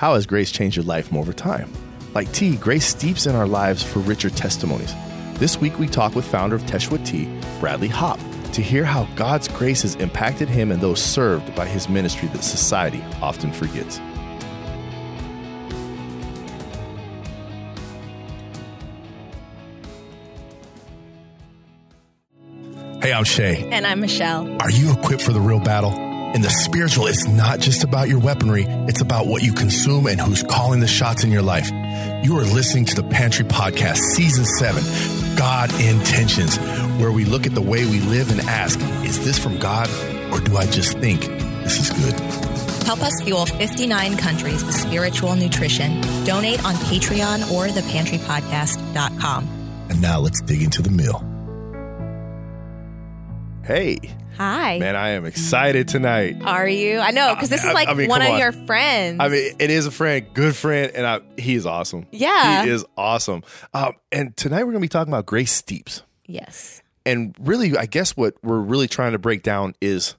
How has grace changed your life over time? Like tea, grace steeps in our lives for richer testimonies. This week, we talk with founder of Teshuah Tea, Bradley Hopp, to hear how God's grace has impacted him and those served by his ministry that society often forgets. Hey, I'm Shay. And I'm Michelle. Are you equipped for the real battle? In the spiritual, it's not just about your weaponry, it's about what you consume and who's calling the shots in your life. You are listening to the Pantry Podcast, Season 7 God Intentions, where we look at the way we live and ask, is this from God or do I just think this is good? Help us fuel 59 countries with spiritual nutrition. Donate on Patreon or thepantrypodcast.com. And now let's dig into the meal. Hey. Hi. Man, I am excited tonight. Are you? I know, because this is like I mean, one of on. your friends. I mean, it is a friend, good friend, and I, he is awesome. Yeah. He is awesome. Um, and tonight we're going to be talking about Grace Steeps. yes. And really, I guess what we're really trying to break down is,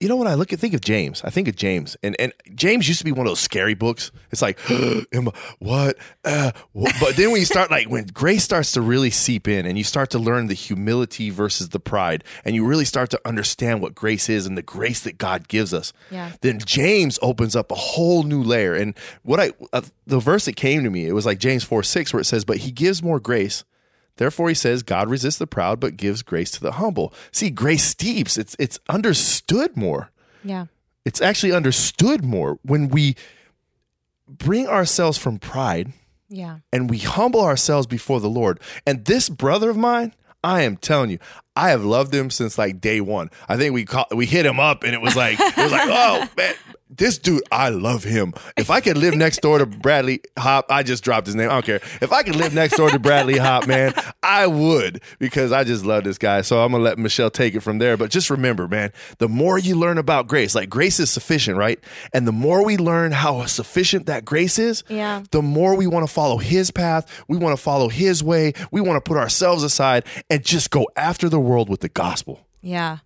you know, when I look at think of James, I think of James, and and James used to be one of those scary books. It's like, what? Uh, wh-" But then when you start like when grace starts to really seep in, and you start to learn the humility versus the pride, and you really start to understand what grace is and the grace that God gives us. Yeah. Then James opens up a whole new layer. And what I uh, the verse that came to me, it was like James four six, where it says, "But he gives more grace." Therefore, he says, God resists the proud, but gives grace to the humble. See, grace steeps. It's it's understood more. Yeah. It's actually understood more when we bring ourselves from pride Yeah. and we humble ourselves before the Lord. And this brother of mine, I am telling you, I have loved him since like day one. I think we call, we hit him up and it was like it was like, oh man, this dude, I love him. If I could live next door to Bradley Hopp, I just dropped his name. I don't care. If I could live next door to Bradley Hopp, man, I would because I just love this guy. So I'm gonna let Michelle take it from there. But just remember, man, the more you learn about grace, like grace is sufficient, right? And the more we learn how sufficient that grace is, Yeah. the more we want to follow his path. We want to follow his way. We want to put ourselves aside and just go after the world with the gospel. Yeah.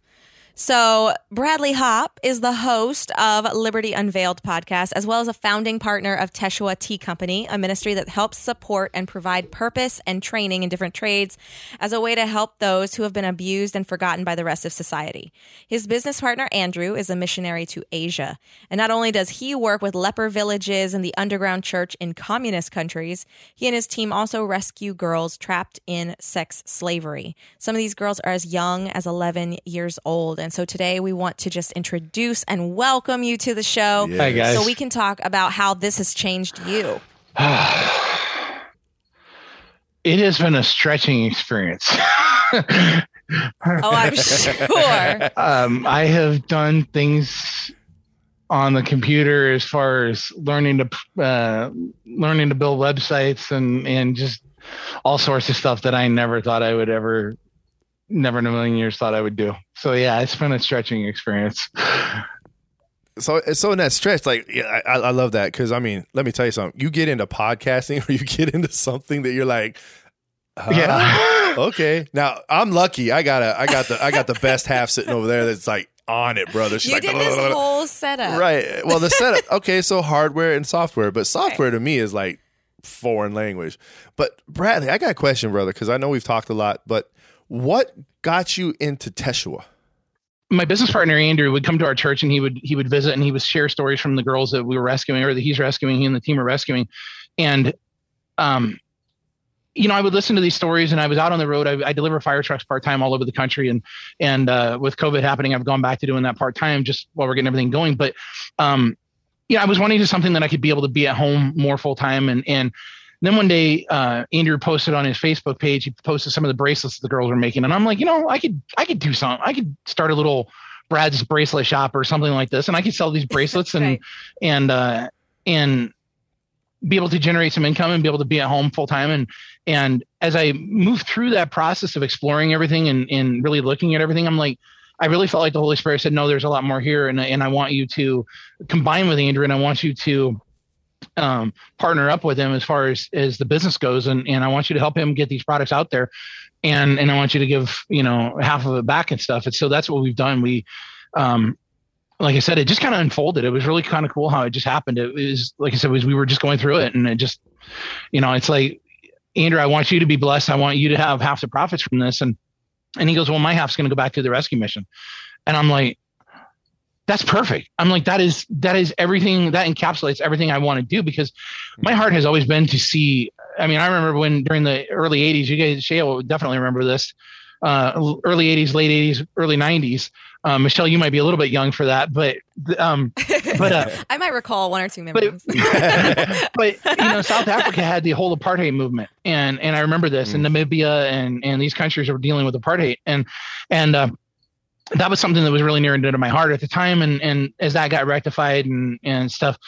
So, Bradley Hopp is the host of Liberty Unveiled podcast, as well as a founding partner of Teshuah Tea Company, a ministry that helps support and provide purpose and training in different trades as a way to help those who have been abused and forgotten by the rest of society. His business partner, Andrew, is a missionary to Asia. And not only does he work with leper villages and the underground church in communist countries, he and his team also rescue girls trapped in sex slavery. Some of these girls are as young as 11 years old. And so today we want to just introduce and welcome you to the show. Hi, guys. So we can talk about how this has changed you. It has been a stretching experience. Oh, I'm sure. um, I have done things on the computer as far as learning to uh, learning to build websites and and just all sorts of stuff that I never thought I would ever, never in a million years thought I would do. So yeah, it's been a stretching experience. So, so in that stretch, like, yeah, I, I love that because I mean, let me tell you something. You get into podcasting or you get into something that you're like, huh? Yeah. okay. Now I'm lucky. I got a, I got the, I got the best half sitting over there. That's like on it, brother. She's You like, did this whole setup. Right. Well, the setup. Okay, so hardware and software, but software to me is like foreign language. But Bradley, I got a question, brother, because I know we've talked a lot. But what got you into Teshuah? my business partner Andrew would come to our church and he would he would visit and he would share stories from the girls that we were rescuing or that he's rescuing, he and the team are rescuing, and um, you know, I would listen to these stories and I was out on the road. I, I deliver fire trucks part time all over the country, and and uh, with COVID happening, I've gone back to doing that part time just while we're getting everything going. But um, yeah, I was wanting to something that I could be able to be at home more full time and and then one day, uh, Andrew posted on his Facebook page. He posted some of the bracelets the girls were making, and I'm like, you know, I could, I could do something. I could start a little Brad's bracelet shop or something like this, and I could sell these bracelets and Right. and uh, and be able to generate some income and be able to be at home full time. And and as I moved through that process of exploring everything and and really looking at everything, I'm like. I really felt like the Holy Spirit said, "No, there's a lot more here, and and I want you to combine with Andrew, and I want you to um, partner up with him as far as as the business goes, and and I want you to help him get these products out there, and and I want you to give you know half of it back and stuff. And so that's what we've done. We um, like I said, it just kind of unfolded. It was really kind of cool how it just happened. It was like I said, was we were just going through it, and it just, you know, it's like, Andrew, I want you to be blessed. I want you to have half the profits from this, and and he goes, well, my half's going to go back to the rescue mission, and I'm like, that's perfect. I'm like, that is that is everything that encapsulates everything I want to do because my heart has always been to see. I mean, I remember when during the early '80s, you guys, Shay will definitely remember this. Uh, early '80s, late '80s, early '90s. Um, Michelle, you might be a little bit young for that, but um, but uh, I might recall one or two memories. But, but you know, South Africa had the whole apartheid movement, and and I remember this. Mm. And Namibia and and these countries were dealing with apartheid, and and uh, that was something that was really near and dear to my heart at the time. And and as that got rectified and and stuff,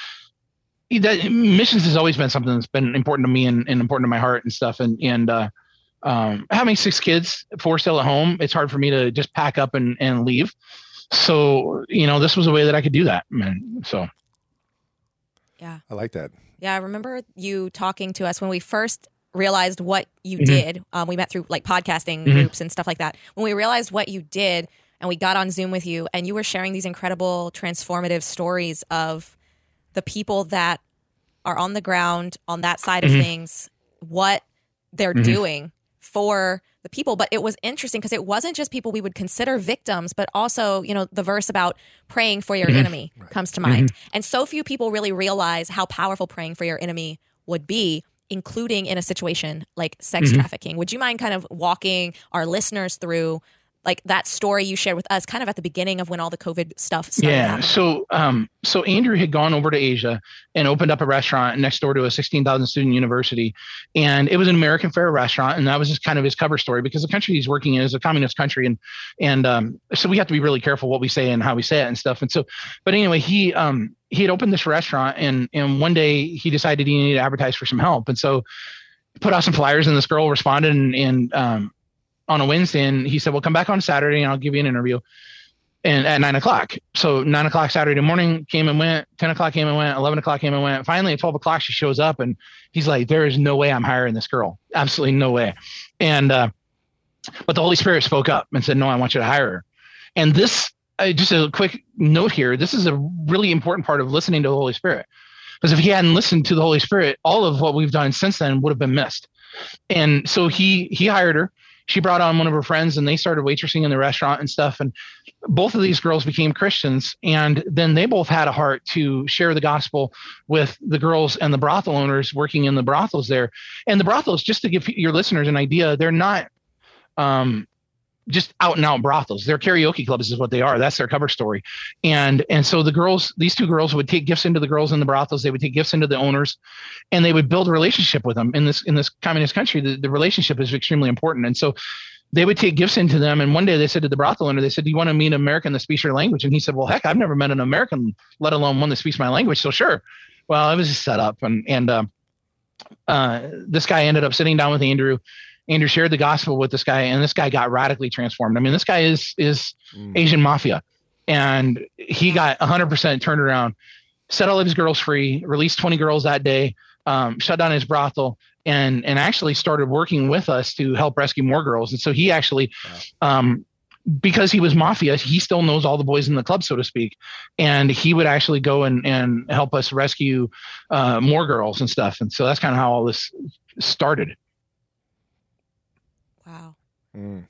that missions has always been something that's been important to me and, and important to my heart and stuff. And and uh, um, having six kids, four still at home, it's hard for me to just pack up and and leave. So you know, this was a way that I could do that. Man, so yeah, I like that. Yeah, I remember you talking to us when we first realized what you mm-hmm. did. Um, we met through like podcasting mm-hmm. groups and stuff like that. When we realized what you did, and we got on Zoom with you, and you were sharing these incredible transformative stories of the people that are on the ground on that side mm-hmm. of things, what they're mm-hmm. doing for the people. But it was interesting because it wasn't just people we would consider victims, but also, you know, the verse about praying for your mm-hmm. enemy right. comes to mind. Mm-hmm. And so few people really realize how powerful praying for your enemy would be including in a situation like sex mm-hmm. trafficking. Would you mind kind of walking our listeners through like that story you shared with us kind of at the beginning of when all the COVID stuff started. Yeah. Happening. So, um, so Andrew had gone over to Asia and opened up a restaurant next door to a 16,000 student university. And it was an American fare restaurant. And that was just kind of his cover story because the country he's working in is a communist country. And, and, um, so we have to be really careful what we say and how we say it and stuff. And so, but anyway, he, um, he had opened this restaurant and, and one day he decided he needed to advertise for some help. And so, put out some flyers and this girl responded and, and um, on a Wednesday, and he said, "Well, come back on Saturday, and I'll give you an interview." And at nine o'clock, so nine o'clock Saturday morning came and went. Ten o'clock came and went. Eleven o'clock came and went. Finally, at twelve o'clock, she shows up, and he's like, "There is no way I'm hiring this girl. Absolutely no way." And uh, but the Holy Spirit spoke up and said, "No, I want you to hire her." And this, uh, just a quick note here: this is a really important part of listening to the Holy Spirit, because if he hadn't listened to the Holy Spirit, all of what we've done since then would have been missed. And so he he hired her she brought on one of her friends and they started waitressing in the restaurant and stuff. And both of these girls became christians. And then they both had a heart to share the gospel with the girls and the brothel owners working in the brothels there. And the brothels just to give your listeners an idea they're not um, just out and out brothels. They're karaoke clubs is what they are. That's their cover story. And and so the girls, these two girls would take gifts into the girls in the brothels. They would take gifts into the owners, and they would build a relationship with them. In this in this communist country, the, the relationship is extremely important. And so they would take gifts into them. And one day they said to the brothel owner, they said, "Do you want to meet an American that speaks your language?" And he said, "Well, heck, I've never met an American, let alone one that speaks my language. So sure." Well, it was just set up, and and uh, uh, this guy ended up sitting down with Andrew Andrew shared the gospel with this guy, and this guy got radically transformed. I mean, this guy is is mm. Asian mafia, and he got 100% turned around, set all of his girls free, released 20 girls that day, um, shut down his brothel, and and actually started working with us to help rescue more girls. And so he actually, um, because he was mafia, he still knows all the boys in the club, so to speak, and he would actually go and and help us rescue uh, more girls and stuff. And so that's kind of how all this started. Mm.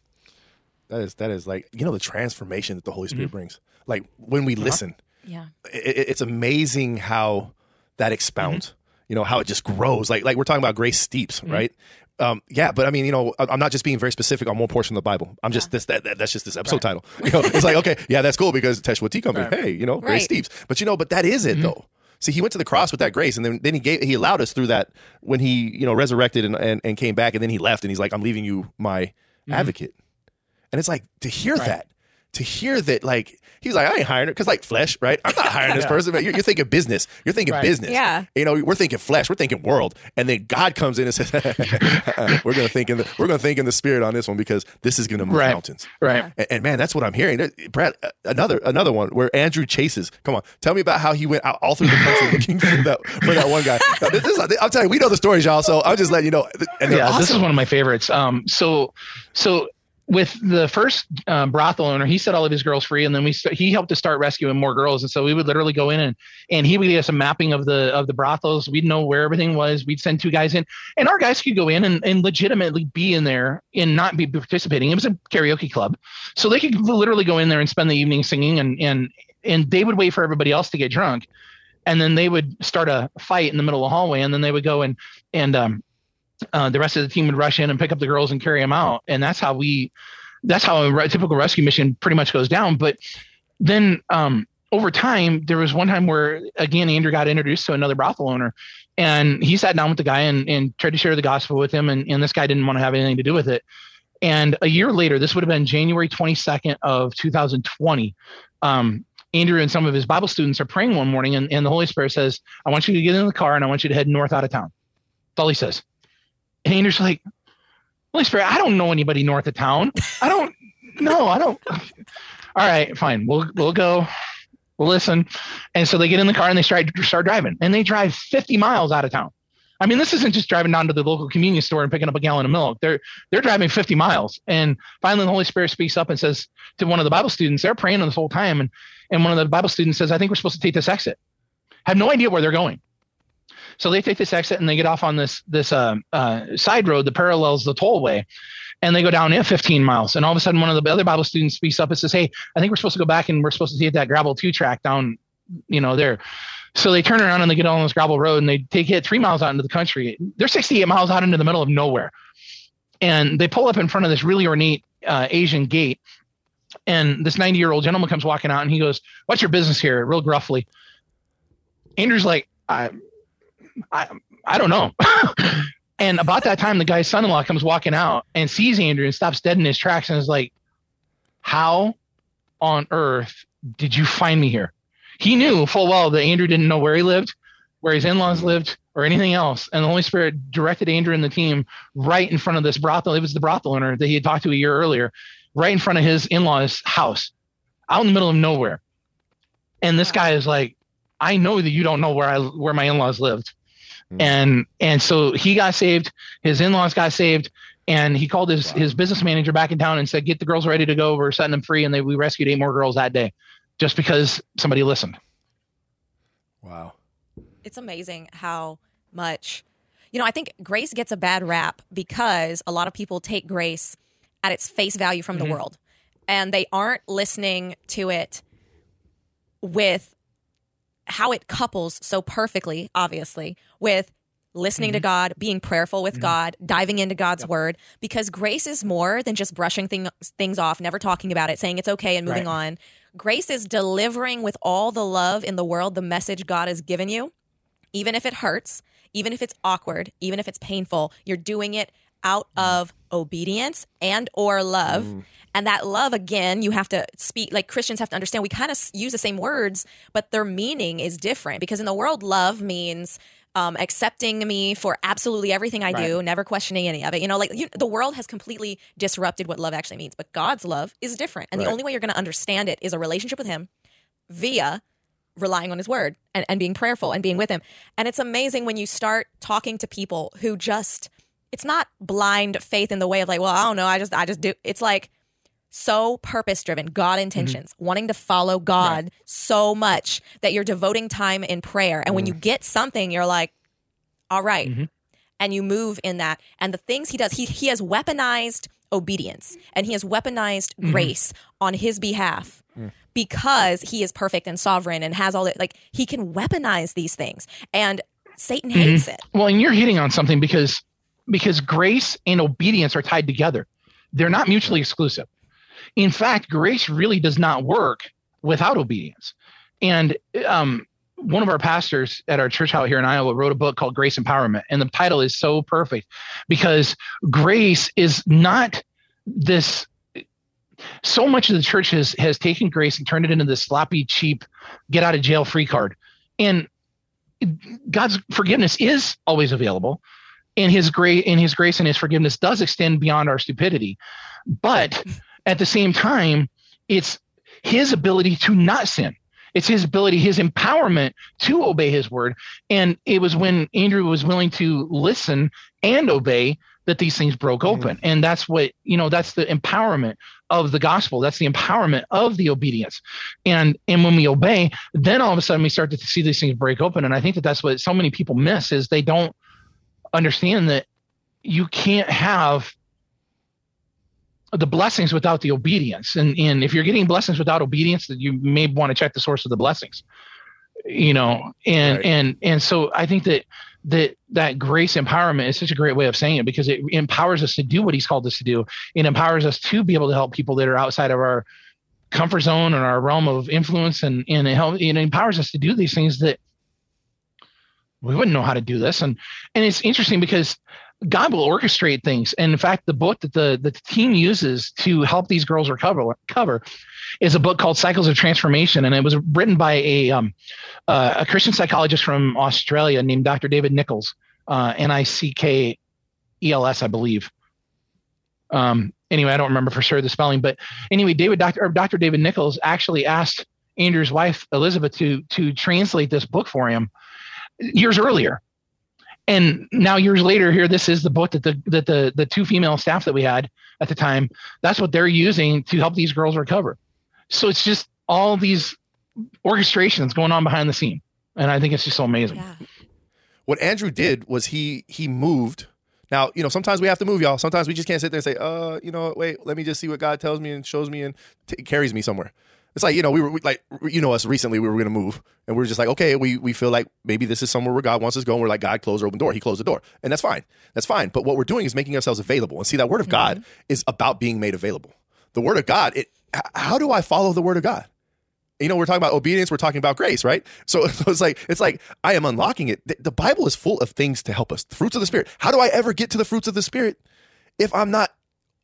That is that is like you know the transformation that the Holy Spirit mm-hmm. brings. Like when we listen, yeah, it, it's amazing how that expounds. Mm-hmm. You know how it just grows. Like like we're talking about grace steeps, mm-hmm. right? Um, yeah, but I mean, you know, I'm not just being very specific on one portion of the Bible. I'm just yeah. this that, that, that's just this episode right. title. You know, it's like okay, yeah, that's cool because Teshuah Tea Company. Right. Hey, you know, grace right. steeps. But you know, but that is it mm-hmm. though. See, he went to the cross with that grace, and then, then he gave he allowed us through that when he you know resurrected and, and, and came back, and then he left, and he's like, I'm leaving you my mm-hmm. advocate. And it's like to hear right. that, to hear that, like he's like, I ain't hiring her because like flesh, right? I'm not hiring this yeah. person. But you're, you're, thinking business. You're thinking right. business. Yeah. You know, we're thinking flesh. We're thinking world. And then God comes in and says, "We're gonna think in the we're gonna think in the spirit on this one because this is gonna move right. mountains." Right. And, and, man, that's what I'm hearing. Brad, uh, another another one where Andrew chases. Come on, tell me about how he went out all through the country looking for that for that one guy. Now, this is, I'm telling you, we know the stories, y'all. So I'm just letting you know. yeah, awesome. this is one of my favorites. Um, so so with the first uh, brothel owner, he set all of his girls free, and then we he helped to start rescuing more girls. And so we would literally go in and and he would give us a mapping of the of the brothels. We'd know where everything was. We'd send two guys in, and our guys could go in and, and legitimately be in there and not be participating. It was a karaoke club, so they could literally go in there and spend the evening singing, and and and they would wait for everybody else to get drunk, and then they would start a fight in the middle of the hallway, and then they would go and and um, uh, the rest of the team would rush in and pick up the girls and carry them out, and that's how we, that's how a typical rescue mission pretty much goes down. But then um, over time, there was one time where again Andrew got introduced to another brothel owner, and he sat down with the guy and, and tried to share the gospel with him, and, and this guy didn't want to have anything to do with it. And a year later, this would have been January 22nd of 2020. Um, Andrew and some of his Bible students are praying one morning, and, and the Holy Spirit says, I want you to get in the car and I want you to head north out of town. That's all he says. And Andrew's like, Holy Spirit, I don't know anybody north of town. I don't no, I don't. All right, fine. We'll we'll go. We'll listen. And so they get in the car and they start start driving. And they drive 50 miles out of town. I mean, this isn't just driving down to the local convenience store and picking up a gallon of milk. They're they're driving 50 miles. And finally the Holy Spirit speaks up and says to one of the Bible students, they're praying this whole time. And and one of the Bible students says, I think we're supposed to take this exit. Have no idea where they're going. So they take this exit and they get off on this this uh, uh, side road that parallels the tollway, and they go down it 15 miles. And all of a sudden, one of the other Bible students speaks up and says, "Hey, I think we're supposed to go back and we're supposed to take that gravel two track down, you know, there." So they turn around and they get on this gravel road and they take it three miles out into the country. They're 68 miles out into the middle of nowhere, and they pull up in front of this really ornate uh, Asian gate. And this 90 year old gentleman comes walking out and he goes, "What's your business here?" Real gruffly. Andrew's like, I, I, I don't know. and about that time, the guy's son-in-law comes walking out and sees Andrew and stops dead in his tracks and is like, "How on earth did you find me here?" He knew full well that Andrew didn't know where he lived, where his in-laws lived, or anything else. And the Holy Spirit directed Andrew and the team right in front of this brothel. It was the brothel owner that he had talked to a year earlier, right in front of his in-laws' house, out in the middle of nowhere. And this guy is like, I know that you don't know where I where my in-laws lived. Mm-hmm. And and so he got saved, his in-laws got saved, and he called his wow. his business manager back in town and said, "Get the girls ready to go. We're setting them free." And they we rescued eight more girls that day, just because somebody listened. Wow, it's amazing how much, you know. I think grace gets a bad rap because a lot of people take grace at its face value from mm-hmm. the world, and they aren't listening to it with how it couples so perfectly, obviously, with listening mm-hmm. to God, being prayerful with mm-hmm. God, diving into God's yep. word, because grace is more than just brushing thing, things off, never talking about it, saying it's okay and moving right. on. Grace is delivering with all the love in the world the message God has given you, even if it hurts, even if it's awkward, even if it's painful. You're doing it out of obedience and or love. Mm. And that love, again, you have to speak, like Christians have to understand, we kind of use the same words, but their meaning is different because in the world, love means um, accepting me for absolutely everything I right. do, never questioning any of it. You know, like you, the world has completely disrupted what love actually means, but God's love is different. And right. the only way you're going to understand it is a relationship with Him via relying on His word and, and being prayerful and being with Him. And it's amazing when you start talking to people who just, it's not blind faith in the way of like, well, I don't know, I just, I just do. It's like, so purpose driven, God mm-hmm. intentions, mm-hmm. wanting to follow God right. so much that you're devoting time in prayer. And mm. when you get something, you're like, all right. mm-hmm. And you move in that. And the things he does, he, he has weaponized obedience and he has weaponized mm-hmm. grace on his behalf mm. because he is perfect and sovereign and has all that. Like he can weaponize these things. And Satan mm-hmm. hates it. Well, and you're hitting on something because because grace and obedience are tied together. They're not mutually exclusive. In fact, grace really does not work without obedience. And um, one of our pastors at our church out here in Iowa wrote a book called Grace Empowerment. And the title is so perfect because grace is not this. So much of the church has, has taken grace and turned it into this sloppy, cheap, get out of jail free card. And God's forgiveness is always available. And his grace and his grace and his forgiveness does extend beyond our stupidity. But at the same time, it's his ability to not sin. It's his ability, his empowerment to obey his word. And it was when Andrew was willing to listen and obey that these things broke open. And that's what, you know, that's the empowerment of the gospel. That's the empowerment of the obedience. And and when we obey, then all of a sudden we start to see these things break open. And I think that that's what so many people miss is they don't understand that you can't have the blessings without the obedience. And and if you're getting blessings without obedience, that you may want to check the source of the blessings. You know, and Right. and and so I think that that that grace empowerment is such a great way of saying it because it empowers us to do what he's called us to do. It empowers us to be able to help people that are outside of our comfort zone and our realm of influence and and it, help, it empowers us to do these things that we wouldn't know how to do this and and it's interesting because God will orchestrate things. And in fact, the book that the, the team uses to help these girls recover cover is a book called Cycles of Transformation, and it was written by a um, uh, a Christian psychologist from Australia named Dr. David Nichols, uh, N I believe. Um, anyway, I don't remember for sure the spelling, but anyway, David Dr. Dr. David Nichols actually asked Andrew's wife Elizabeth to to translate this book for him years earlier and now years later here this is the book that the that the the two female staff that we had at the time that's what they're using to help these girls recover so it's just all these orchestrations going on behind the scene and i think it's just so amazing Yeah. what Andrew did was he he moved. Now, you know, sometimes we have to move, y'all. Sometimes we just can't sit there and say, uh, you know, wait, let me just see what God tells me and shows me and t- carries me somewhere. It's like, you know, we were we, like, you know, us recently, we were going to move and we are just like, okay, we, we feel like maybe this is somewhere where God wants us to go. And we're like, God, close or open door. He closed the door. And that's fine. That's fine. But what we're doing is making ourselves available. And see, that word of God mm-hmm. is about being made available. The word of God, it, how do I follow the word of God? you know we're talking about obedience we're talking about grace right so, so it's like it's like i am unlocking it the, the bible is full of things to help us the fruits of the spirit how do i ever get to the fruits of the spirit if i'm not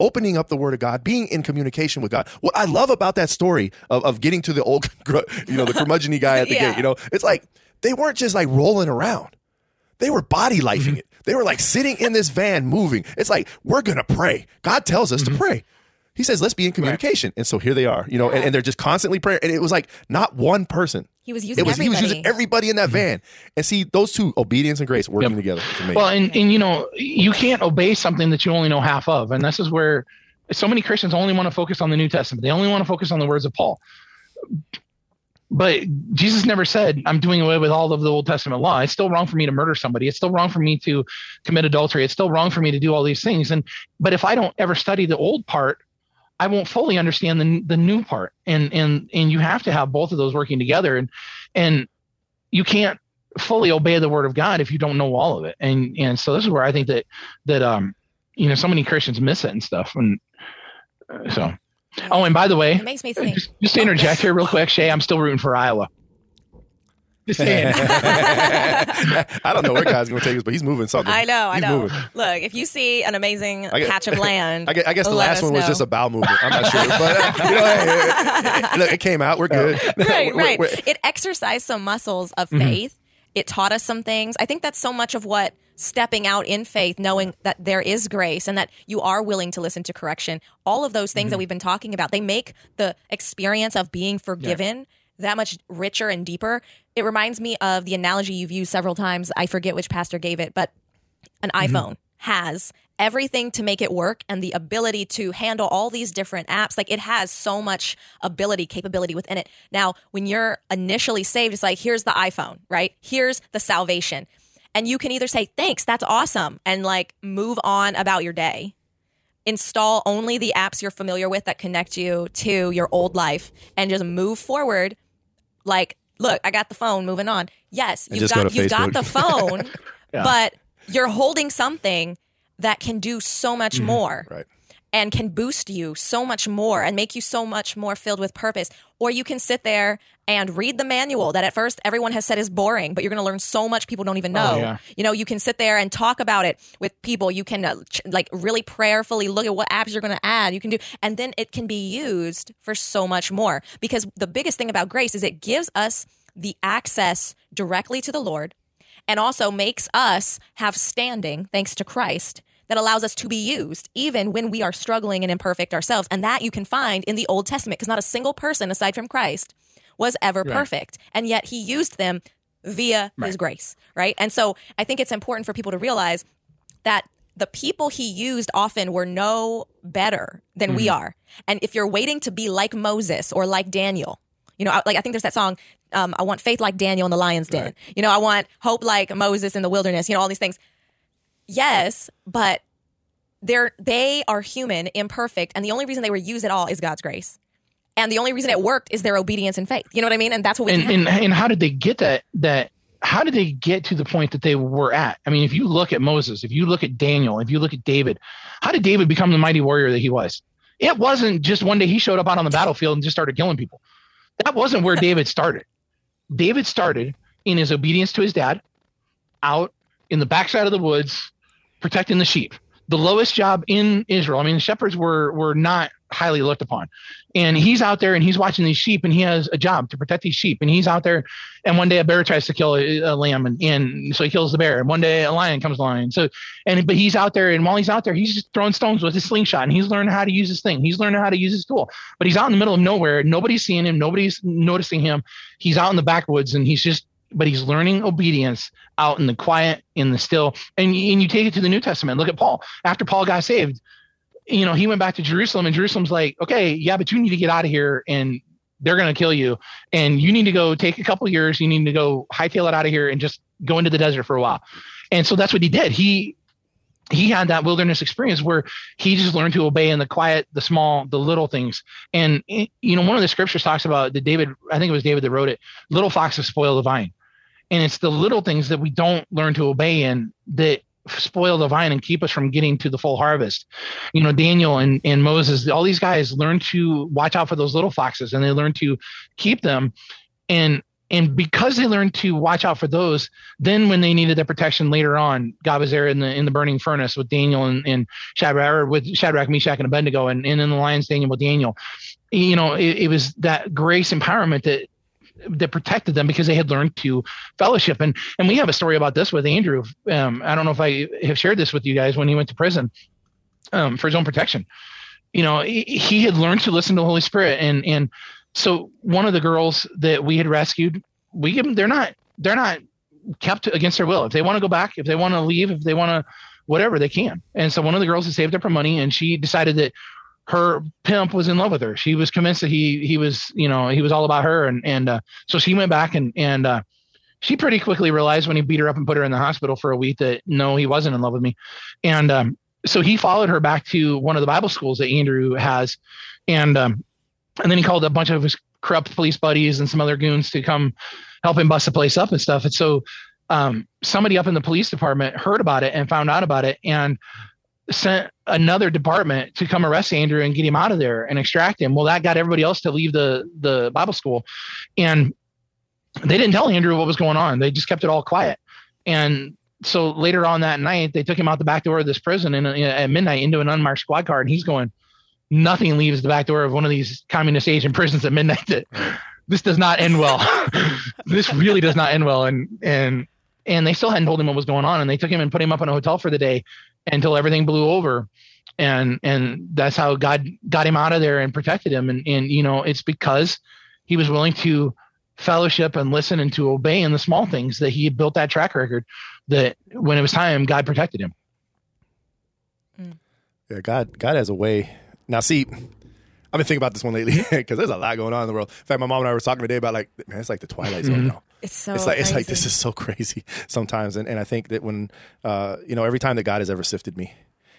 opening up the word of god being in communication with god. What i love about that story of, of getting to the old you know the curmudgeon guy at the Yeah. gate you know it's like they weren't just like rolling around. They were body lifing mm-hmm. it. They were like sitting in this van moving. It's like we're gonna pray. God tells us to mm-hmm. pray he says let's be in communication. And so here they are you know and, and they're just constantly praying. And it was like not one person. He was using it was he was everybody. using everybody. in that mm-hmm. van. And see those two obedience and grace working Yep. together well and, and you know you can't obey something that you only know half of. And this is where so many christians only want to focus on the new testament. They only want to focus on the words of paul. But jesus never said i'm doing away with all of the old testament law. It's still wrong for me to murder somebody. It's still wrong for me to commit adultery. It's still wrong for me to do all these things. And but if i don't ever study the old part i won't fully understand the, the new part and and and you have to have both of those working together and and you can't fully obey the word of God if you don't know all of it. And and so this is where I think that that um you know so many Christians miss it and stuff. And uh, so oh, and by the way, It makes me think. just, just to interject here real quick, Shay, I'm still rooting for Iowa. Just saying. I don't know where God's going to take us, but he's moving something. I know, I He's know. moving. Look, if you see an amazing I get- patch of land, I guess, I guess the last us one was just a bowel movement. I'm not sure, but uh, you know, hey, hey, look, it came out. We're good. right, We're- right. we're- It exercised some muscles of Mm-hmm. faith. It taught us some things. I think that's so much of what stepping out in faith, knowing that there is grace and that you are willing to listen to correction. All of those things Mm-hmm. that we've been talking about, they make the experience of being forgiven that much richer and deeper. It reminds me of the analogy you've used several times. I forget which pastor gave it, but an Mm-hmm. iPhone has everything to make it work and the ability to handle all these different apps. Like it has so much ability, capability within it. Now, when you're initially saved, it's like, here's the iPhone, right? Here's the salvation. And you can either say, thanks, that's awesome, and like move on about your day. Install only the apps you're familiar with that connect you to your old life and just move forward. Like, look, I got the phone, moving on. Yes, you've just go got you've got the phone, Yeah. but you're holding something that can do so much mm-hmm. more Right. And can boost you so much more and make you so much more filled with purpose. Or you can sit there and read the manual that at first everyone has said is boring, but you're going to learn so much people don't even know. yeah. You know, you can sit there and talk about it with people. You can uh, ch- like really prayerfully look at what apps you're going to add. You can do, and then it can be used for so much more. Because the biggest thing about grace is it gives us the access directly to the Lord and also makes us have standing thanks to Christ that allows us to be used even when we are struggling and imperfect ourselves. And that you can find in the Old Testament because not a single person aside from Christ was ever perfect. And yet he used them via his grace, right? And so I think it's important for people to realize that the people he used often were no better than we are. And if you're waiting to be like Moses or like Daniel, you know, like I think there's that song, um, I want faith like Daniel in the lion's den. You know, I want hope like Moses in the wilderness, you know, all these things. Yes, but they're they are human, imperfect, and the only reason they were used at all is God's grace. And the only reason it worked is their obedience and faith. You know what I mean? And that's what we and, and and how did they get that that how did they get to the point that they were at i mean if you look at moses if you look at daniel if you look at david how did david become the mighty warrior that he was it wasn't just one day he showed up out on the battlefield and just started killing people that wasn't where david started david started in his obedience to his dad out in the backside of the woods protecting the sheep. The lowest job in israel i mean shepherds were were not highly looked upon. And he's out there and he's watching these sheep and he has a job to protect these sheep. And he's out there and one day a bear tries to kill a, a lamb and, and so he kills the bear. And one day a lion comes along. And so and but he's out there and while he's out there he's just throwing stones with his slingshot and he's learning how to use his thing. He's learning how to use his tool. But he's out in the middle of nowhere. Nobody's seeing him. Nobody's noticing him. He's out in the backwoods and he's just but he's learning obedience out in the quiet in the still and, and you take it to the new testament look at paul after paul got saved you know, he went back to Jerusalem and Jerusalem's like, okay, yeah, but you need to get out of here and they're going to kill you. And you need to go take a couple years. You need to go hightail it out of here and just go into the desert for a while. And so that's what he did. He, he had that wilderness experience where he just learned to obey in the quiet, the small, the little things. And, eh, you know, one of the scriptures talks about that David, I think it was David that wrote it, little foxes spoil the vine. And it's the little things that we don't learn to obey in that spoil the vine and keep us from getting to the full harvest. You know, Daniel and, and Moses, all these guys learn to watch out for those little foxes and they learn to keep them. And and because they learned to watch out for those, then when they needed their protection later on, God was there in the in the burning furnace with Daniel and, and Shadrach with Shadrach, Meshach, and Abednego, and, and in the lion's Daniel with Daniel. You know, it, it was that grace empowerment that that protected them because they had learned to fellowship. And and we have a story about this with Andrew. Um, I don't know if I have shared this with you guys when he went to prison um, for his own protection. You know, he, he had learned to listen to the Holy Spirit, and and so one of the girls that we had rescued, we give them. They're not they're not kept against their will. If they want to go back, if they want to leave, if they want to whatever, they can. And so one of the girls had saved up her money, and she decided that her pimp was in love with her. She was convinced that he he was you know he was all about her, and and uh, so she went back and and uh, she pretty quickly realized when he beat her up and put her in the hospital for a week that no, he wasn't in love with me, and um, so he followed her back to one of the Bible schools that Andrew has, and um, and then he called a bunch of his corrupt police buddies and some other goons to come help him bust the place up and stuff. And so um, somebody up in the police department heard about it and found out about it and sent another department to come arrest Andrew and get him out of there and extract him. Well, that got everybody else to leave the the Bible school, and they didn't tell Andrew what was going on. They just kept it all quiet. And so later on that night, they took him out the back door of this prison and at midnight into an unmarked squad car, and he's going. Nothing leaves the back door of one of these communist Asian prisons at midnight. That this does not end well. this really does not end well. And and and they still hadn't told him what was going on, and they took him and put him up in a hotel for the day until everything blew over and and that's how god got him out of there and protected him and and you know it's because he was willing to fellowship and listen and to obey in the small things that he had built that track record that when it was time god protected him mm. Yeah, God, God has a way. Now, see, I've been thinking about this one lately because there's a lot going on in the world. In fact, my mom and I were talking today about like, man, it's like the twilight zone mm-hmm. now. It's so it's like it's like this is so crazy sometimes, and and I think that when, uh, you know, every time that God has ever sifted me,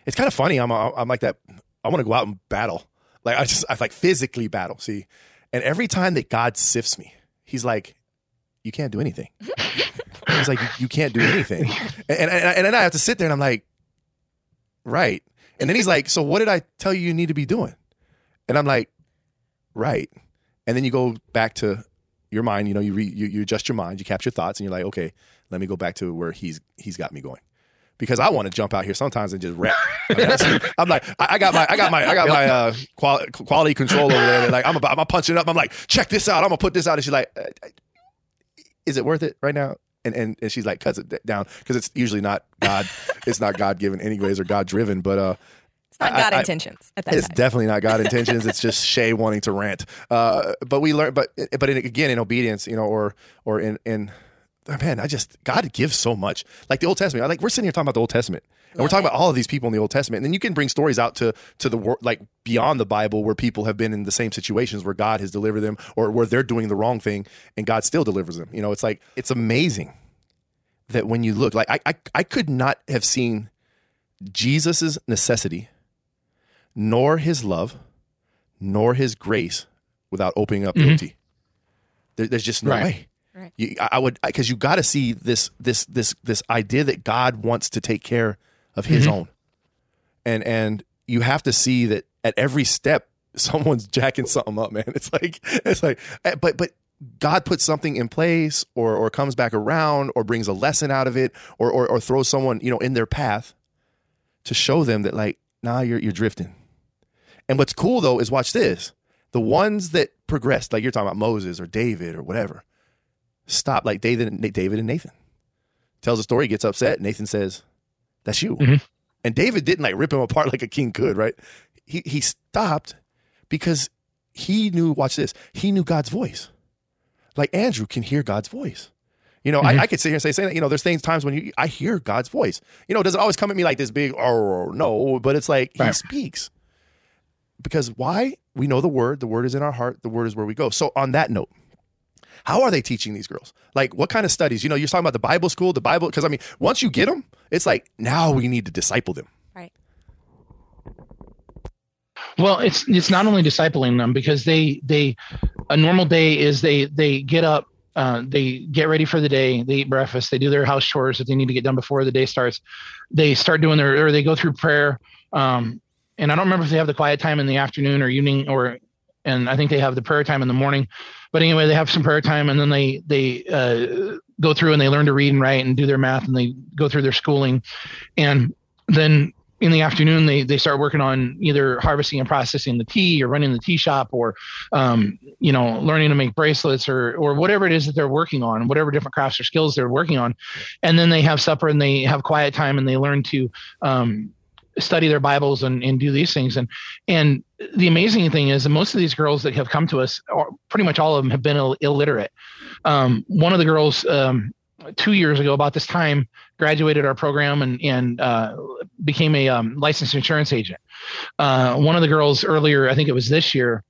it's kind of funny. I'm I'm like that. I want to go out and battle. Like I just I like physically battle. See, and every time that God sifts me, He's like, you can't do anything. He's like, you, you can't do anything, and, and and then I have to sit there and I'm like, right. And then he's like, so what did I tell you you need to be doing? And I'm like, right. And then you go back to your mind. You know, you re, you, you adjust your mind, you capture thoughts, and you're like, okay, let me go back to where he's he's got me going. Because I want to jump out here sometimes and just rap. I I'm like, I, got my, I got my, I got my uh, quality, quality control over there. Like, I'm about, I'm punching up. I'm like, check this out. I'm gonna put this out. And she's like, uh, is it worth it right now? And and, and she's like, cuts it down because it's usually not God. it's not God given anyways or God driven. But uh, It's not God I- intentions at that it's time. definitely not God intentions. It's just Shay wanting to rant. Uh, but we learn, but but in, again, in obedience, you know, or or in in man, I just God gives so much. Like the Old Testament, like we're sitting here talking about the Old Testament, and we're talking about all of these people in the Old Testament, and then you can bring stories out to to the world, like beyond the Bible, where people have been in the same situations where God has delivered them, or where they're doing the wrong thing, and God still delivers them. You know, it's like it's amazing that when you look, like I I, I could not have seen Jesus's necessity, nor his love, nor his grace without opening up the Mhm. OT. There, there's just no Right. way. Right. You, I I would because you got to see this this this this idea that God wants to take care of His Mhm. own, and and you have to see that at every step someone's jacking something up, man. It's like it's like, eh, but but God puts something in place, or or comes back around, or brings a lesson out of it, or or, or throws someone you know in their path to show them that like, nah, you're you're drifting. And what's cool though is watch this. The ones that progressed, like you're talking about Moses or David or whatever, stop like David and David and Nathan. Tells a story, gets upset. Nathan says, That's you. Mhm. And David didn't like rip him apart like a king could, right? He he stopped because he knew, watch this, he knew God's voice. Like Andrew can hear God's voice. You know, Mhm. I, I could sit here and say, say that, you know, there's things, times when you, I hear God's voice. You know, it doesn't always come at me like this big, oh, no, but it's like he speaks. Because why? We know the word, the word is in our heart, the word is where we go. So, on that note, how are they teaching these girls? Like, what kind of studies? You know, you're talking about the Bible school, the Bible, because I mean, once you get them, it's like now we need to disciple them. Right. Well, it's it's not only discipling them because they they a normal day is they they get up, uh, they get ready for the day, they eat breakfast, they do their house chores that they need to get done before the day starts. They start doing their or they go through prayer. Um, and I don't remember if they have the quiet time in the afternoon or evening or and I think they have the prayer time in the morning. But anyway, they have some prayer time and then they they uh, go through and they learn to read and write and do their math and they go through their schooling, and then in the afternoon they they start working on either harvesting and processing the tea or running the tea shop or um, you know learning to make bracelets or or whatever it is that they're working on whatever different crafts or skills they're working on and then they have supper and they have quiet time and they learn to um, study their bibles and, and do these things and and the amazing thing is that most of these girls that have come to us or pretty much all of them have been Ill- illiterate um, one of the girls um, two years ago about this time graduated our program and and uh, became a um, licensed insurance agent. Uh, one of the girls earlier, I think it was this year,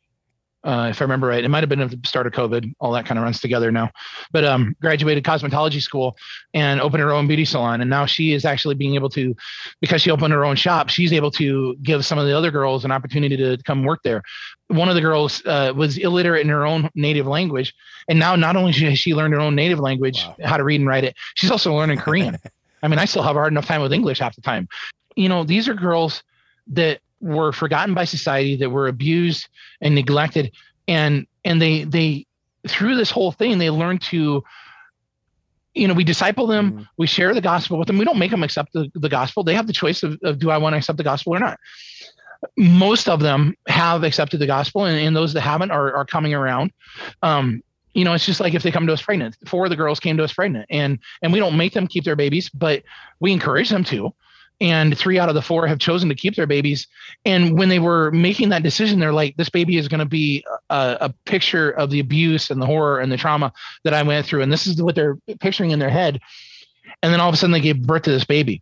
uh, if I remember right, it might have been at the start of COVID. All that kind of runs together now, but um, graduated cosmetology school and opened her own beauty salon. And now she is actually being able to, because she opened her own shop, she's able to give some of the other girls an opportunity to come work there. One of the girls uh, was illiterate in her own native language, and now not only has she learned her own native language, Wow. how to read and write it, she's also learning Korean. I mean, I still have a hard enough time with English half the time. You know, these are girls that were forgotten by society, that were abused and neglected, and and they they through this whole thing they learn to. You know, we disciple them, Mhm. we share the gospel with them. We don't make them accept the, the gospel. They have the choice of, of do I want to accept the gospel or not. Most of them have accepted the gospel, and, and those that haven't are, are coming around. Um, you know, it's just like if they come to us pregnant. Four of the girls came to us pregnant, and and we don't make them keep their babies, but we encourage them to. And three out of the four have chosen to keep their babies. And when they were making that decision, they're like, "This baby is going to be a, a picture of the abuse and the horror and the trauma that I went through." And this is what they're picturing in their head. And then all of a sudden, they gave birth to this baby.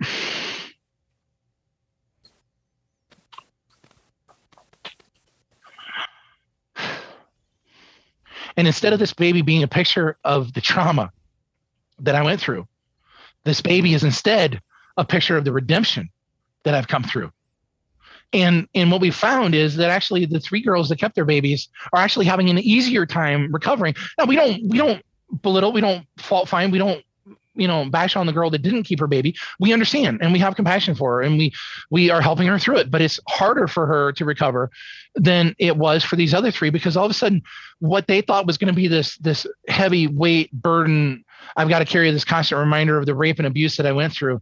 And instead of this baby being a picture of the trauma that I went through, this baby is instead a picture of the redemption that I've come through. And and what we found is that actually the three girls that kept their babies are actually having an easier time recovering. Now we don't we don't belittle, we don't fault find, we don't you know bash on the girl that didn't keep her baby. We understand and we have compassion for her and we we are helping her through it. But it's harder for her to recover than it was for these other three because all of a sudden what they thought was going to be this this heavy weight burden I've got to carry this constant reminder of the rape and abuse that I went through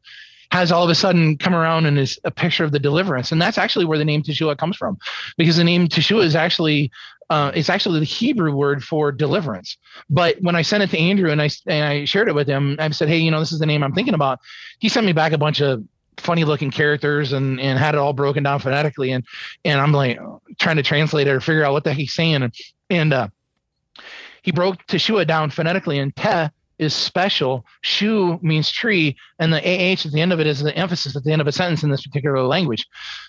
has all of a sudden come around and is a picture of the deliverance. And that's actually where the name Teshuah comes from, because the name Teshuah is actually uh, it's actually the Hebrew word for deliverance. But when I sent it to Andrew and I and I shared it with him, I said, "Hey, you know, this is the name I'm thinking about." He sent me back a bunch of funny looking characters and and had it all broken down phonetically and and I'm like trying to translate it or figure out what the heck he's saying and and uh he broke Teshuah down phonetically, and Te is special. Shu means tree, and the AH at the end of it is the emphasis at the end of a sentence in this particular language.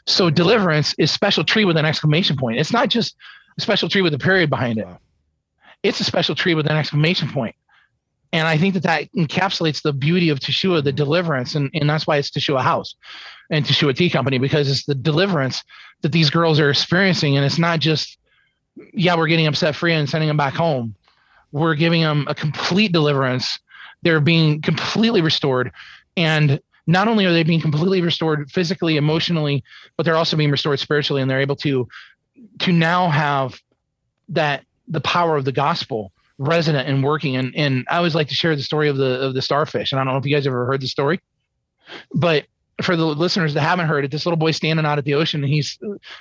So deliverance is special tree with an exclamation point. It's not just a special tree with a period behind it. Wow. It's a special tree with an exclamation point. And I think that that encapsulates the beauty of Teshuah, the deliverance, and, and that's why it's Teshuah House and Teshuah Tea Company because it's the deliverance that these girls are experiencing, and it's not just yeah, we're getting them upset free and sending them back home. We're giving them a complete deliverance. They're being completely restored. And not only are they being completely restored physically, emotionally, but they're also being restored spiritually. And they're able to, to now have that, the power of the gospel resident and working. And, and I always like to share the story of the, of the starfish. And I don't know if you guys ever heard the story, but for the listeners that haven't heard it, this little boy standing out at the ocean and he's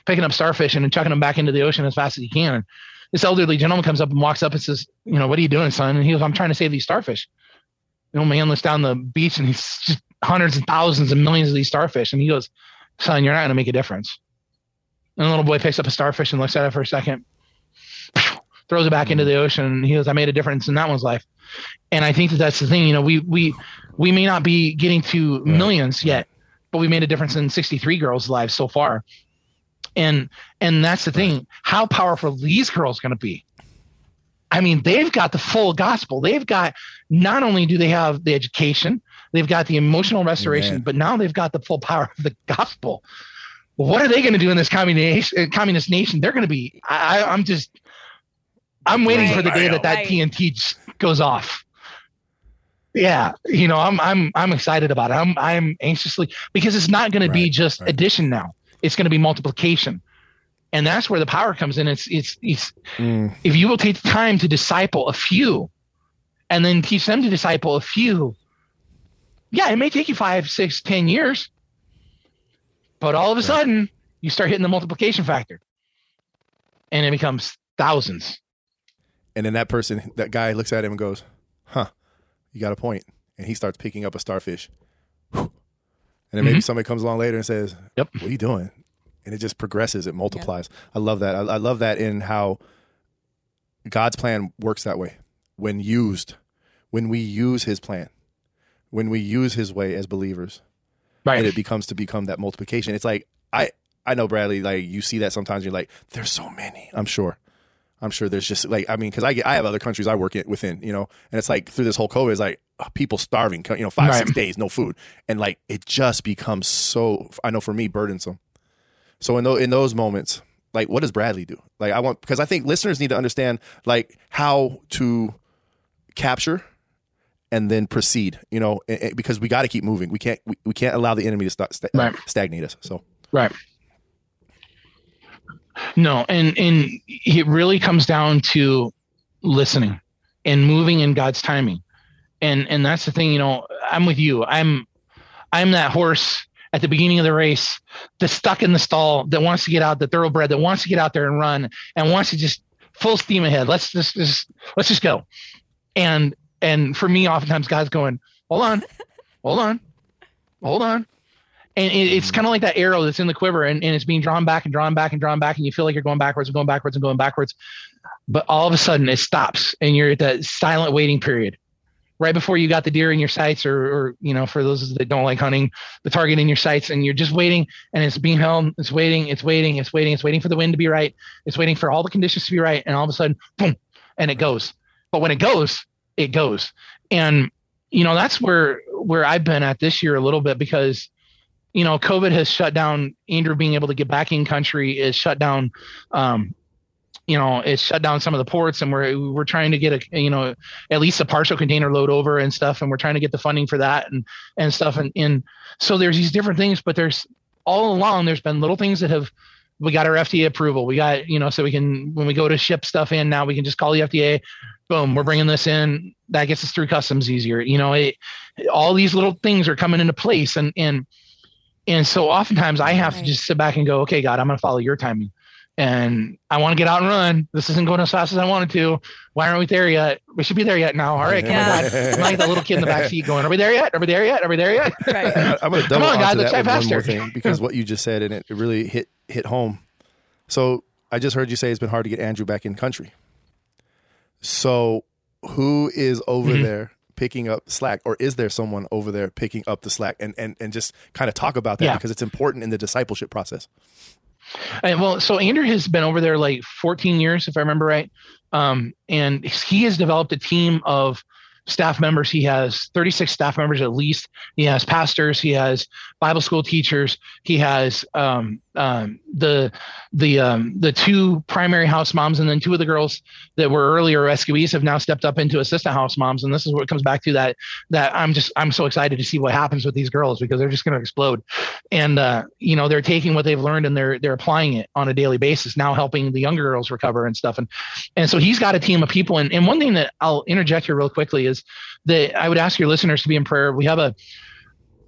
picking up starfish and chucking them back into the ocean as fast as he can. And this elderly gentleman comes up and walks up and says, "You know, what are you doing, son?" And he goes, "I'm trying to save these starfish." The old man looks down the beach and he's just hundreds and thousands and millions of these starfish, and he goes, "Son, you're not going to make a difference." And the little boy picks up a starfish and looks at it for a second, throws it back into the ocean, and he goes, "I made a difference in that one's life." And I think that that's the thing. You know, we we we may not be getting to millions yet, but we made a difference in 63 girls' lives so far. And and that's the thing. How powerful these girls going to be? I mean, they've got the full gospel. They've got not only do they have the education, they've got the emotional restoration, Amen. but now they've got the full power of the gospel. What are they going to do in this communist communist nation? They're going to be. I, I- I'm just. I'm waiting Right. for the day that that Right. TNT goes off. Yeah, you know, I'm I'm I'm excited about it. I'm I'm anxiously because it's not going to be just right. addition now. It's going to be multiplication, and that's where the power comes in. It's it's it's Mm, if you will take the time to disciple a few, and then teach them to disciple a few. Yeah, it may take you five, six, ten years, but all of a sudden you start hitting the multiplication factor, and it becomes thousands. and then that person, that guy looks at him and goes, "Huh, you got a point." And he starts picking up a starfish. And then maybe mm-hmm. somebody comes along later and says, Yep. "What are you doing?" And it just progresses. It multiplies. I love that. I, I love that in how God's plan works that way. When used, when we use His plan, when we use His way as believers, Right. and it becomes to become that multiplication. It's like I I know Bradley. Like you see that sometimes. You're like, there's so many. I'm sure. I'm sure there's just like I mean, because I get I have other countries I work in within, you know, and it's like through this whole COVID, it's like uh, people starving, you know, five Right. six days no food, and like it just becomes so. I know for me burdensome. So in those in those moments, like what does Bradley do? Like I want because I think listeners need to understand like how to capture and then proceed. You know, because we got to keep moving. We can't we, we can't allow the enemy to sta- sta- Right. stagnate us. So Right. No, and and it really comes down to listening and moving in God's timing. And and that's the thing, you know, I'm with you. I'm I'm that horse at the beginning of the race that's stuck in the stall that wants to get out, the thoroughbred that wants to get out there and run and wants to just full steam ahead. Let's just, just let's just go. And and for me, oftentimes God's going, hold on, hold on, hold on. And it, it's mm-hmm. kind of like that arrow that's in the quiver and, and it's being drawn back and drawn back and drawn back, and you feel like you're going backwards and going backwards and going backwards. But all of a sudden it stops and you're at that silent waiting period. Right before you got the deer in your sights, or, or you know, for those that don't like hunting, the target in your sights, and you're just waiting, and it's being held, it's waiting, it's waiting, it's waiting, it's waiting for the wind to be right, it's waiting for all the conditions to be right, and all of a sudden, boom, and it goes. But when it goes, it goes. And you know, that's where where I've been at this year a little bit because you know, COVID has shut down Andrew being able to get back in country is shut down um you know, it's shut down some of the ports and we're we're trying to get a you know, at least a partial container load over and stuff and we're trying to get the funding for that and and stuff and, and so there's these different things but there's all along there's been little things that have we got our FDA approval. We got, you know, so we can when we go to ship stuff in now, we can just call the FDA. Boom, we're bringing this in. That gets us through customs easier. You know, it, all these little things are coming into place, and and and so oftentimes I have to just sit back and go, okay, God, I'm going to follow your timing, and I want to get out and run. This isn't going as fast as I wanted to. Why aren't we there yet? We should be there yet now. All right, come Yeah. on, God. I'm like the little kid in the back seat going, are we there yet? Are we there yet? Are we there yet? Right. I- I'm going to double on, onto that try one more thing because what you just said and it really hit hit home. So I just heard you say it's been hard to get Andrew back in country. So, who is over Mhm. there picking up slack, or is there someone over there picking up the slack? And and and just kind of talk about that Yeah. because it's important in the discipleship process. And well, so Andrew has been over there like 14 years, if I remember right. Um, and he has developed a team of staff members. He has 36 staff members at least. He has pastors. He has Bible school teachers. He has um, um, the the um, the two primary house moms, and then two of the girls that were earlier rescuees have now stepped up into assistant house moms. And this is what comes back to that that I'm just I'm so excited to see what happens with these girls because they're just going to explode. And uh, you know they're taking what they've learned and they're they're applying it on a daily basis. Now helping the younger girls recover and stuff. And and so he's got a team of people. And and one thing that I'll interject here real quickly is that I would ask your listeners to be in prayer. We have a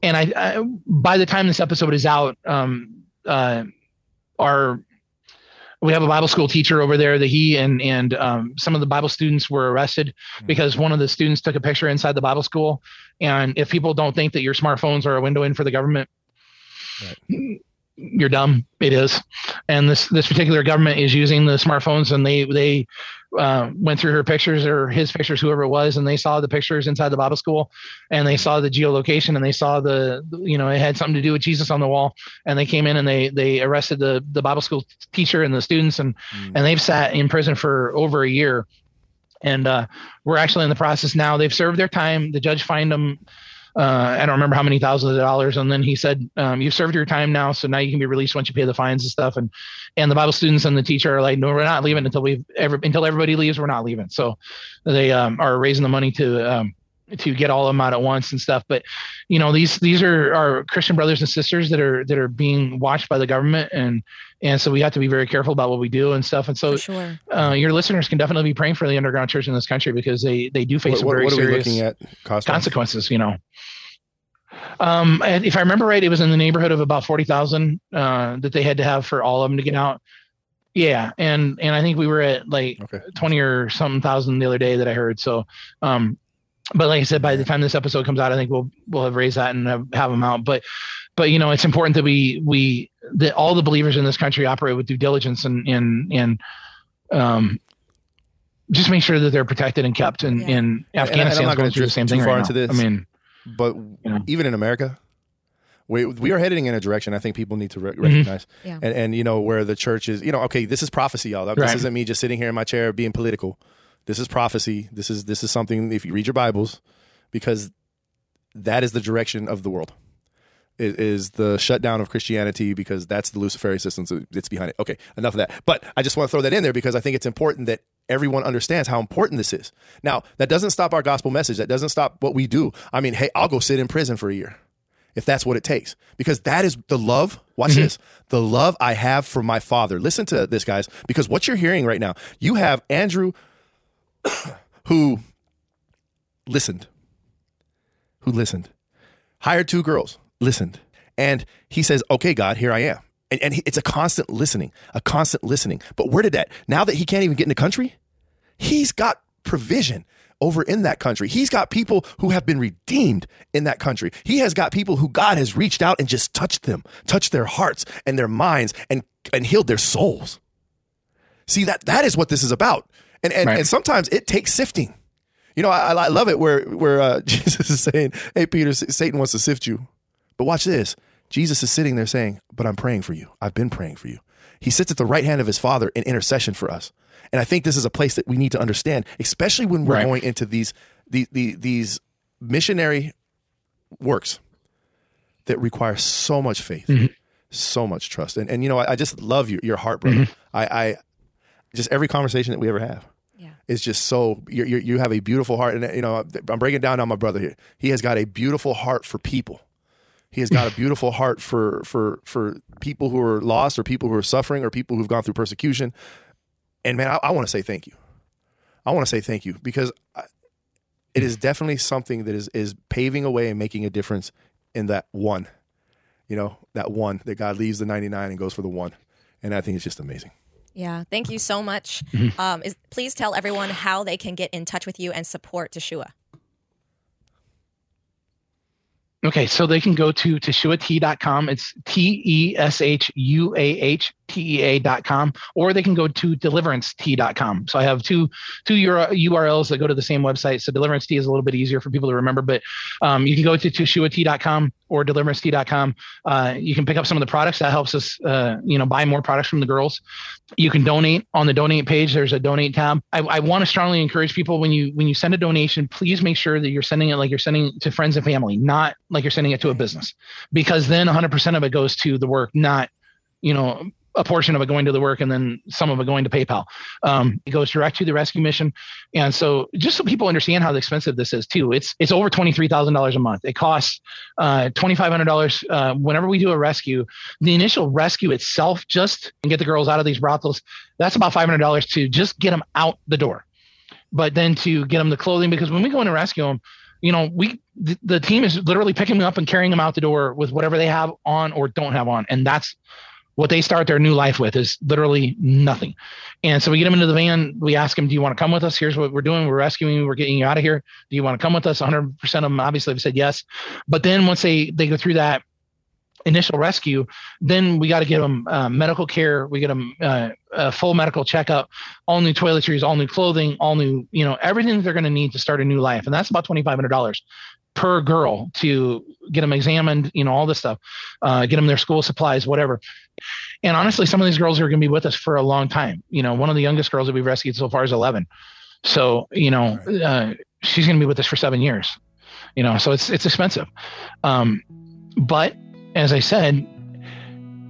and I, I by the time this episode is out, um, uh, our we have a Bible school teacher over there that he and and um, some of the Bible students were arrested because one of the students took a picture inside the Bible school. And if people don't think that your smartphones are a window in for the government, you're dumb. It is. And this this particular government is using the smartphones, and they they uh, went through her pictures or his pictures, whoever it was, and they saw the pictures inside the Bible school, and they saw the geolocation, and they saw the you know it had something to do with Jesus on the wall, and they came in and they they arrested the the Bible school teacher and the students, and Mm. and they've sat in prison for over a year, and uh, we're actually in the process now. They've served their time. The judge fined them. Uh, I don't remember how many thousands of dollars, and then he said, um, "You've served your time now, so now you can be released once you pay the fines and stuff." And and the Bible students and the teacher are like, "No, we're not leaving until we've ever until everybody leaves. We're not leaving." So they um, are raising the money to um, to get all of them out at once and stuff. But you know, these these are our Christian brothers and sisters that are that are being watched by the government, and and so we have to be very careful about what we do and stuff. And so sure. uh, your listeners can definitely be praying for the underground church in this country because they they do face What, what, very what are we serious looking at? Cost consequences. You know. Um, and if I remember right, it was in the neighborhood of about forty thousand uh, that they had to have for all of them to get out. Yeah, and and I think we were at like Okay. twenty or something thousand the other day that I heard. So, um, but like I said, by the time this episode comes out, I think we'll we'll have raised that and have, have them out. But but you know, it's important that we we that all the believers in this country operate with due diligence and and and um, just make sure that they're protected and kept. And Yeah. in and Afghanistan, not gonna going through the drift same too thing far right into now. this. I mean, But Yeah. even in America, we we are heading in a direction I think people need to re- recognize. Yeah. And and you know where the church is, you know, okay, this is prophecy, y'all. This Right. isn't me just sitting here in my chair being political. This is prophecy. This is this is something if you read your Bibles, because that is the direction of the world. Is, is the shutdown of Christianity because that's the Luciferian system that's behind it. Okay, enough of that. But I just want to throw that in there because I think it's important that everyone understands how important this is. Now, that doesn't stop our gospel message. That doesn't stop what we do. I mean, hey, I'll go sit in prison for a year if that's what it takes. Because that is the love. Watch mm-hmm. this. The love I have for my father. Listen to this, guys, because what you're hearing right now, you have Andrew who listened, who listened, hired two girls, listened. And he says, okay, God, here I am. And, and he- it's a constant listening, a constant listening. But where did that, now that he can't even get in the country, he's got provision over in that country. He's got people who have been redeemed in that country. He has got people who God has reached out and just touched them, touched their hearts and their minds and, and healed their souls. See that that is what this is about. And and, Right. and sometimes it takes sifting. You know, I, I love it where where uh, Jesus is saying, "Hey, Peter, Satan wants to sift you," but watch this. Jesus is sitting there saying, "But I'm praying for you. I've been praying for you." He sits at the right hand of his Father in intercession for us, and I think this is a place that we need to understand, especially when we're Right. going into these the, the, these missionary works that require so much faith, so much trust, and and you know, I, I just love your your heart, brother. I, I just every conversation that we ever have. Is just so you you have a beautiful heart, and you know I'm breaking down on my brother here. He has got a beautiful heart for people. He has got a beautiful heart for for for people who are lost, or people who are suffering, or people who've gone through persecution. And man, I, I want to say thank you. I want to say thank you because I, it is definitely something that is is paving a way and making a difference in that one. You know, that one that God leaves the 99 and goes for the one. And I think it's just amazing. Yeah. Thank you so much. Mm-hmm. Um, is, please tell everyone how they can get in touch with you and support Teshuah. Okay, so they can go to teshuahtea.com. It's T E S H U A H T-E-A.com, or they can go to deliverance-t.com. So I have two two URLs that go to the same website. So Deliverance Tea is a little bit easier for people to remember, but um, you can go to teshuahtea.com or deliverance-t.com. Uh, you can pick up some of the products that helps us, uh, you know, buy more products from the girls. You can donate on the donate page. There's a donate tab. I, I want to strongly encourage people when you when you send a donation, please make sure that you're sending it like you're sending to friends and family, not like you're sending it to a business, because then 100% of it goes to the work, not you know a portion of it going to the work and then some of it going to PayPal. Um, it goes direct to the rescue mission. And so just so people understand how expensive this is too, it's, it's over $23,000 a month. It costs uh, $2,500 uh, whenever we do a rescue, the initial rescue itself, just and get the girls out of these brothels, that's about $500 to just get them out the door. But then to get them the clothing, because when we go in and rescue them, you know, we the, the team is literally picking them up and carrying them out the door with whatever they have on or don't have on, and that's what they start their new life with is literally nothing. And so we get them into the van. We ask them, Do you want to come with us? Here's what we're doing. We're rescuing you. We're getting you out of here. Do you want to come with us? 100% of them obviously have said yes. But then once they, they go through that initial rescue, then we got to get them uh, medical care. We get them uh, a full medical checkup, all new toiletries, all new clothing, all new, you know, everything they're going to need to start a new life. And that's about $2,500 per girl to get them examined, you know, all this stuff, uh, get them their school supplies, whatever. And honestly, some of these girls are going to be with us for a long time. You know, one of the youngest girls that we've rescued so far is 11. So, you know, uh, she's going to be with us for seven years. You know, so it's it's expensive. Um, but as I said,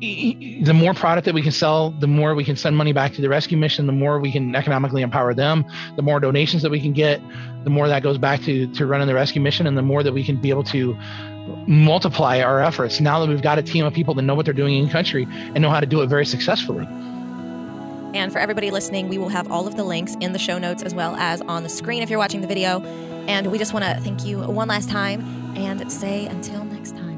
the more product that we can sell, the more we can send money back to the rescue mission, the more we can economically empower them, the more donations that we can get, the more that goes back to to running the rescue mission, and the more that we can be able to multiply our efforts now that we've got a team of people that know what they're doing in country and know how to do it very successfully. And for everybody listening, we will have all of the links in the show notes as well as on the screen if you're watching the video. And we just want to thank you one last time and say until next time.